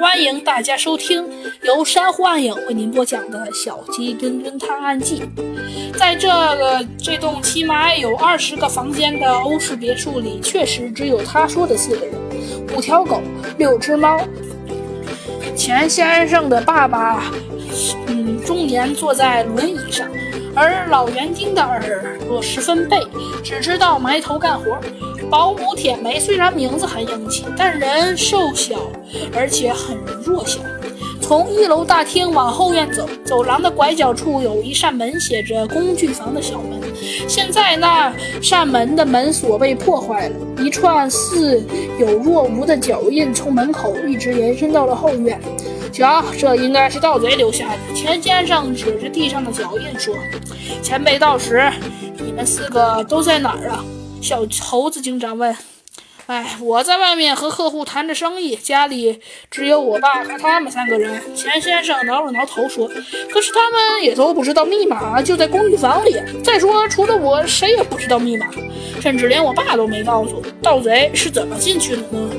欢迎大家收听由珊瑚暗影为您播讲的《小鸡墩墩探案记》。在这个这栋起码有二十个房间的欧式别墅里，确实只有他说的四个人：五条狗，六只猫。钱先生的爸爸，嗯，中年坐在轮椅上，而老园丁的耳朵十分背，只知道埋头干活。保姆铁梅虽然名字很英气，但人瘦小，而且很弱小。从一楼大厅往后院走，走廊的拐角处有一扇门，写着“工具房”的小门。现在那扇门的门锁被破坏了，一串似有若无的脚印从门口一直延伸到了后院。瞧，这应该是盗贼留下的。钱先生指着地上的脚印说：“前辈到时，你们四个都在哪儿啊？”小猴子警长问：“哎，我在外面和客户谈着生意，家里只有我爸和他们三个人。”钱先生挠了挠头说：“可是他们也都不知道密码就在公寓房里。再说，除了我，谁也不知道密码，甚至连我爸都没告诉。盗贼是怎么进去的呢？”